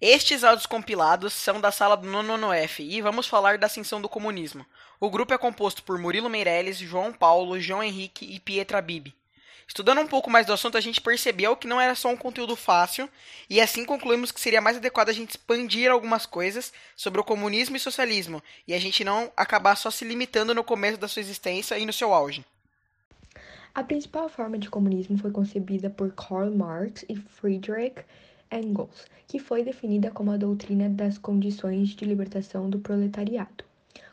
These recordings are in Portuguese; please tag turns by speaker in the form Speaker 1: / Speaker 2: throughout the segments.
Speaker 1: Estes áudios compilados são da sala do nono F e vamos falar da ascensão do comunismo. O grupo é composto por Murilo Meirelles, João Paulo, João Henrique e Pietra Bibi. Estudando um pouco mais do assunto, a gente percebeu que não era só um conteúdo fácil, e assim concluímos que seria mais adequado a gente expandir algumas coisas sobre o comunismo e socialismo, e a gente não acabar só se limitando no começo da sua existência e no seu auge.
Speaker 2: A principal forma de comunismo foi concebida por Karl Marx e Friedrich Engels, que foi definida como a doutrina das condições de libertação do proletariado.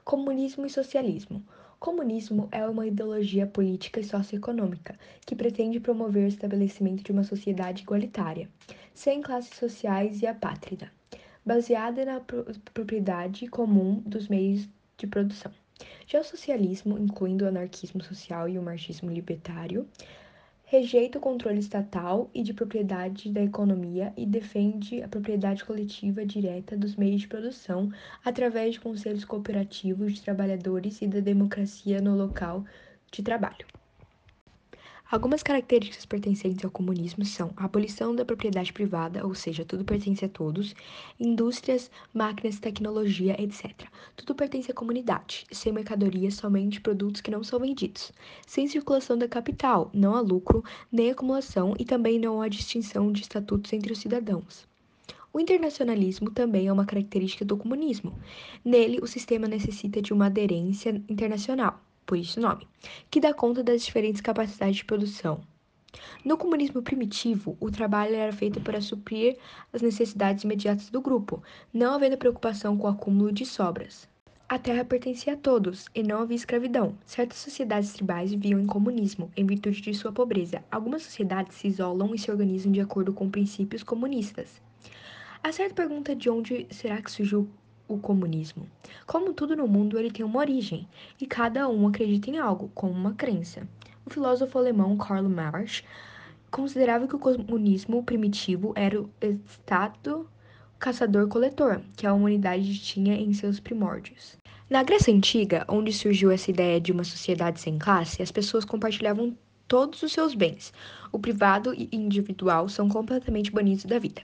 Speaker 2: Comunismo e socialismo. Comunismo é uma ideologia política e socioeconômica que pretende promover o estabelecimento de uma sociedade igualitária, sem classes sociais e apátrida, baseada na propriedade comum dos meios de produção. Já o socialismo, incluindo o anarquismo social e o marxismo libertário, rejeita o controle estatal e de propriedade da economia e defende a propriedade coletiva direta dos meios de produção através de conselhos cooperativos de trabalhadores e da democracia no local de trabalho. Algumas características pertencentes ao comunismo são a abolição da propriedade privada, ou seja, tudo pertence a todos, indústrias, máquinas, tecnologia, etc. Tudo pertence à comunidade, sem mercadoria, somente produtos que não são vendidos, sem circulação da capital, não há lucro, nem acumulação e também não há distinção de estatutos entre os cidadãos. O internacionalismo também é uma característica do comunismo. Nele, o sistema necessita de uma aderência internacional por isso o nome, que dá conta das diferentes capacidades de produção. No comunismo primitivo, o trabalho era feito para suprir as necessidades imediatas do grupo, não havendo preocupação com o acúmulo de sobras. A terra pertencia a todos, e não havia escravidão. Certas sociedades tribais viviam em comunismo, em virtude de sua pobreza. Algumas sociedades se isolam e se organizam de acordo com princípios comunistas. A certa pergunta de onde será que surgiu o comunismo. Como tudo no mundo, ele tem uma origem, e cada um acredita em algo, como uma crença. O filósofo alemão Karl Marx considerava que o comunismo primitivo era o estado caçador-coletor que a humanidade tinha em seus primórdios. Na Grécia Antiga, onde surgiu essa ideia de uma sociedade sem classe, as pessoas compartilhavam todos os seus bens. O privado e individual são completamente banidos da vida.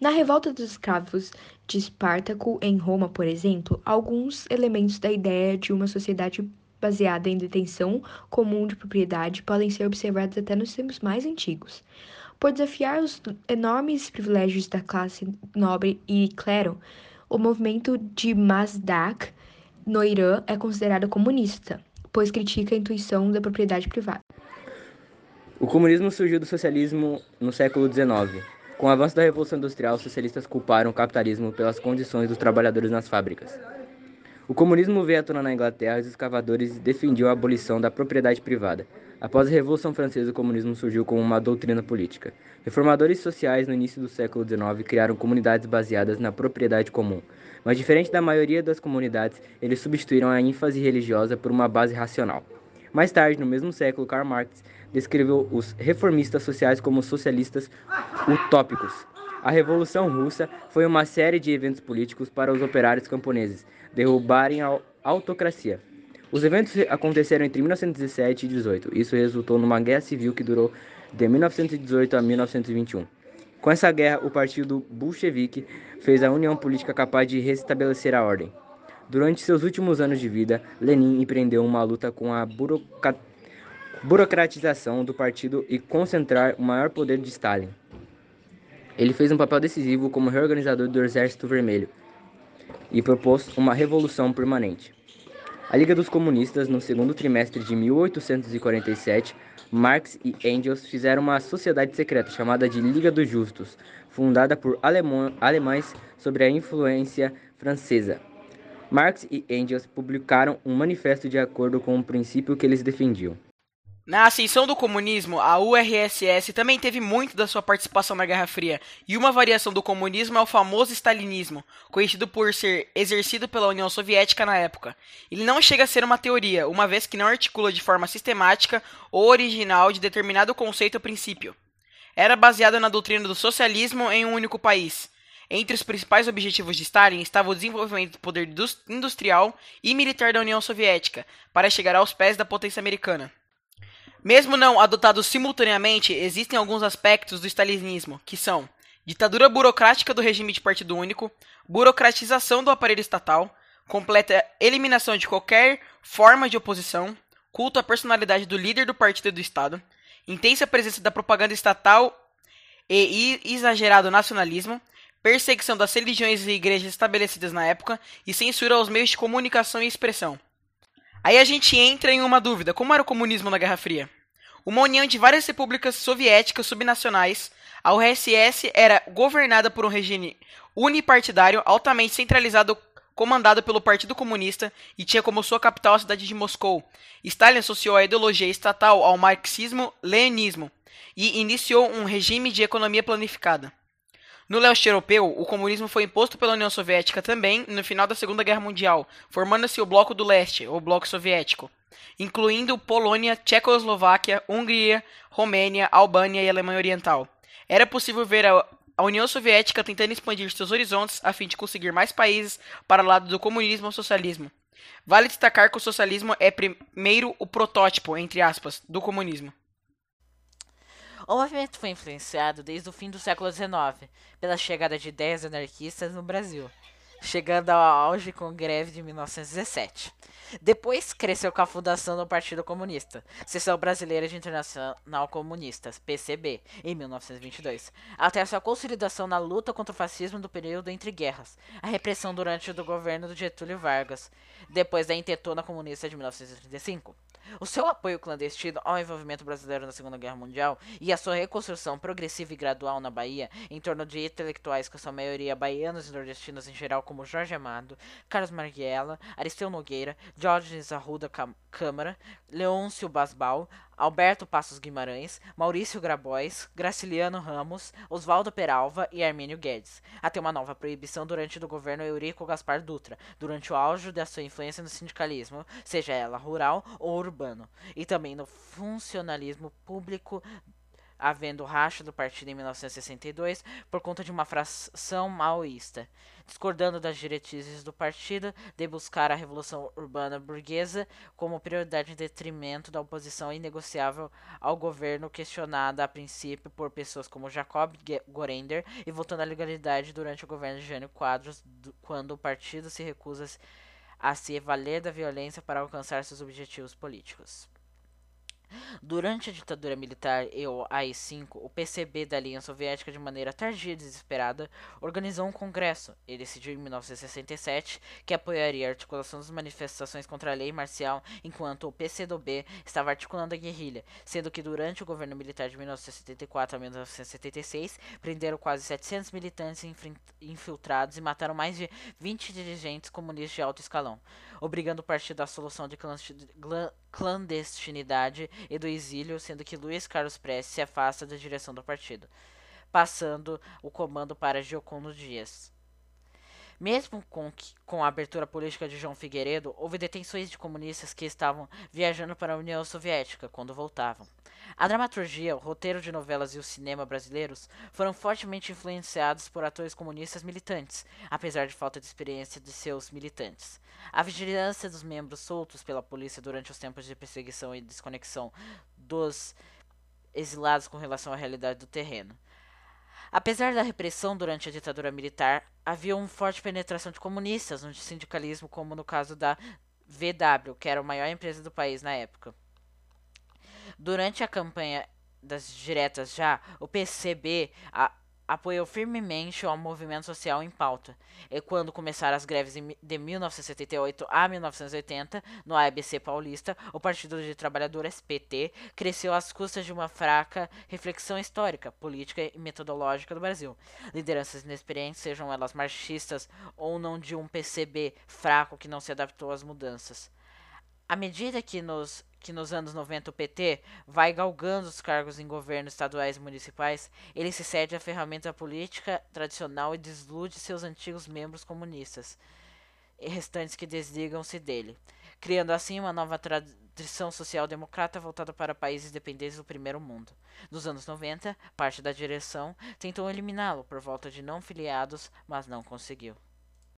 Speaker 2: Na revolta dos escravos de Espartaco em Roma, por exemplo, alguns elementos da ideia de uma sociedade baseada em detenção comum de propriedade podem ser observados até nos tempos mais antigos. Por desafiar os enormes privilégios da classe nobre e clero, o movimento de Mazdak no Irã é considerado comunista, pois critica a intuição da propriedade privada.
Speaker 3: O comunismo surgiu do socialismo no século XIX. Com o avanço da Revolução Industrial, os socialistas culparam o capitalismo pelas condições dos trabalhadores nas fábricas. O comunismo veio à tona na Inglaterra e os escavadores defendiam a abolição da propriedade privada. Após a Revolução Francesa, o comunismo surgiu como uma doutrina política. Reformadores sociais no início do século XIX criaram comunidades baseadas na propriedade comum. Mas, diferente da maioria das comunidades, eles substituíram a ênfase religiosa por uma base racional. Mais tarde, no mesmo século, Karl Marx descreveu os reformistas sociais como socialistas utópicos. A Revolução Russa foi uma série de eventos políticos para os operários camponeses derrubarem a autocracia. Os eventos aconteceram entre 1917 e 18. Isso resultou numa guerra civil que durou de 1918 a 1921. Com essa guerra, o partido bolchevique fez a união política capaz de restabelecer a ordem. Durante seus últimos anos de vida, Lenin empreendeu uma luta com a burocratização do partido e concentrar o maior poder de Stalin. Ele fez um papel decisivo como reorganizador do Exército Vermelho e propôs uma revolução permanente. A Liga dos Comunistas, no segundo trimestre de 1847, Marx e Engels fizeram uma sociedade secreta chamada de Liga dos Justos, fundada por alemães sob a influência francesa. Marx e Engels publicaram um manifesto de acordo com o princípio que eles defendiam.
Speaker 1: Na ascensão do comunismo, a URSS também teve muito da sua participação na Guerra Fria, e uma variação do comunismo é o famoso stalinismo, conhecido por ser exercido pela União Soviética na época. Ele não chega a ser uma teoria, uma vez que não articula de forma sistemática ou original de determinado conceito ou princípio. Era baseado na doutrina do socialismo em um único país. Entre os principais objetivos de Stalin estava o desenvolvimento do poder industrial e militar da União Soviética, para chegar aos pés da potência americana. Mesmo não adotados simultaneamente, existem alguns aspectos do stalinismo, que são ditadura burocrática do regime de partido único, burocratização do aparelho estatal, completa eliminação de qualquer forma de oposição, culto à personalidade do líder do partido e do Estado, intensa presença da propaganda estatal e exagerado nacionalismo, perseguição das religiões e igrejas estabelecidas na época e censura aos meios de comunicação e expressão. Aí a gente entra em uma dúvida: como era o comunismo na Guerra Fria? Uma união de várias repúblicas soviéticas subnacionais, a URSS era governada por um regime unipartidário altamente centralizado comandado pelo Partido Comunista e tinha como sua capital a cidade de Moscou. Stalin associou a ideologia estatal ao marxismo-leninismo e iniciou um regime de economia planificada. No leste europeu, o comunismo foi imposto pela União Soviética também no final da Segunda Guerra Mundial, formando-se o Bloco do Leste, ou Bloco Soviético, incluindo Polônia, Tchecoslováquia, Hungria, Romênia, Albânia e Alemanha Oriental. Era possível ver a União Soviética tentando expandir seus horizontes a fim de conseguir mais países para o lado do comunismo ou socialismo. Vale destacar que o socialismo é primeiro o protótipo, entre aspas, do comunismo.
Speaker 4: O movimento foi influenciado desde o fim do século XIX pela chegada de ideias anarquistas no Brasil, chegando ao auge com a greve de 1917. Depois cresceu com a fundação do Partido Comunista, Seção Brasileira de Internacional Comunistas, PCB, em 1922, até sua consolidação na luta contra o fascismo do período entre guerras, a repressão durante o governo do Getúlio Vargas, depois da intentona comunista de 1935. O seu apoio clandestino ao envolvimento brasileiro na Segunda Guerra Mundial e a sua reconstrução progressiva e gradual na Bahia, em torno de intelectuais com sua maioria baianos e nordestinos em geral, como Jorge Amado, Carlos Marighella, Aristeu Nogueira, Diógenes Arruda Câmara, Leôncio Basbal, Alberto Passos Guimarães, Maurício Grabois, Graciliano Ramos, Oswaldo Peralva e Armênio Guedes, até uma nova proibição durante o governo Eurico Gaspar Dutra, durante o auge da sua influência no sindicalismo, seja ela rural ou urbano, e também no funcionalismo público havendo racha do partido em 1962 por conta de uma fração maoísta, discordando das diretrizes do partido de buscar a revolução urbana burguesa como prioridade em detrimento da oposição inegociável ao governo questionada a princípio por pessoas como Jacob Gorender e voltando à legalidade durante o governo de Jânio Quadros, quando o partido se recusa a se valer da violência para alcançar seus objetivos políticos. Durante a ditadura militar e o AI-5, o PCB da Aliança Soviética, de maneira tardia e desesperada, organizou um congresso. E decidiu em 1967 que apoiaria a articulação das manifestações contra a lei marcial, enquanto o PCdoB estava articulando a guerrilha, sendo que durante o governo militar de 1974 a 1976 prenderam quase 700 militantes infiltrados e mataram mais de 20 dirigentes comunistas de alto escalão, obrigando o partido à solução de clandestinidade e do exílio, sendo que Luiz Carlos Prestes se afasta da direção do partido, passando o comando para Giocondo Dias. Mesmo com, com a abertura política de João Figueiredo, houve detenções de comunistas que estavam viajando para a União Soviética quando voltavam. A dramaturgia, o roteiro de novelas e o cinema brasileiros foram fortemente influenciados por atores comunistas militantes, apesar de falta de experiência de seus militantes. A vigilância dos membros soltos pela polícia durante os tempos de perseguição e desconexão dos exilados com relação à realidade do terreno. Apesar da repressão durante a ditadura militar, havia uma forte penetração de comunistas no sindicalismo, como no caso da VW, que era a maior empresa do país na época. Durante a campanha das diretas já, o PCB a, apoiou firmemente o movimento social em pauta. E quando começaram as greves de 1978 a 1980, no ABC paulista, o Partido de Trabalhadores, PT, cresceu às custas de uma fraca reflexão histórica, política e metodológica do Brasil. Lideranças inexperientes, sejam elas marxistas ou não de um PCB fraco que não se adaptou às mudanças. À medida que nos que nos anos 90 o PT vai galgando os cargos em governos estaduais e municipais, ele se cede à ferramenta política tradicional e desilude seus antigos membros comunistas, e restantes que desligam-se dele, criando assim uma nova tradição social-democrata voltada para países dependentes do primeiro mundo. Nos anos 90, parte da direção tentou eliminá-lo por volta de não filiados, mas não conseguiu.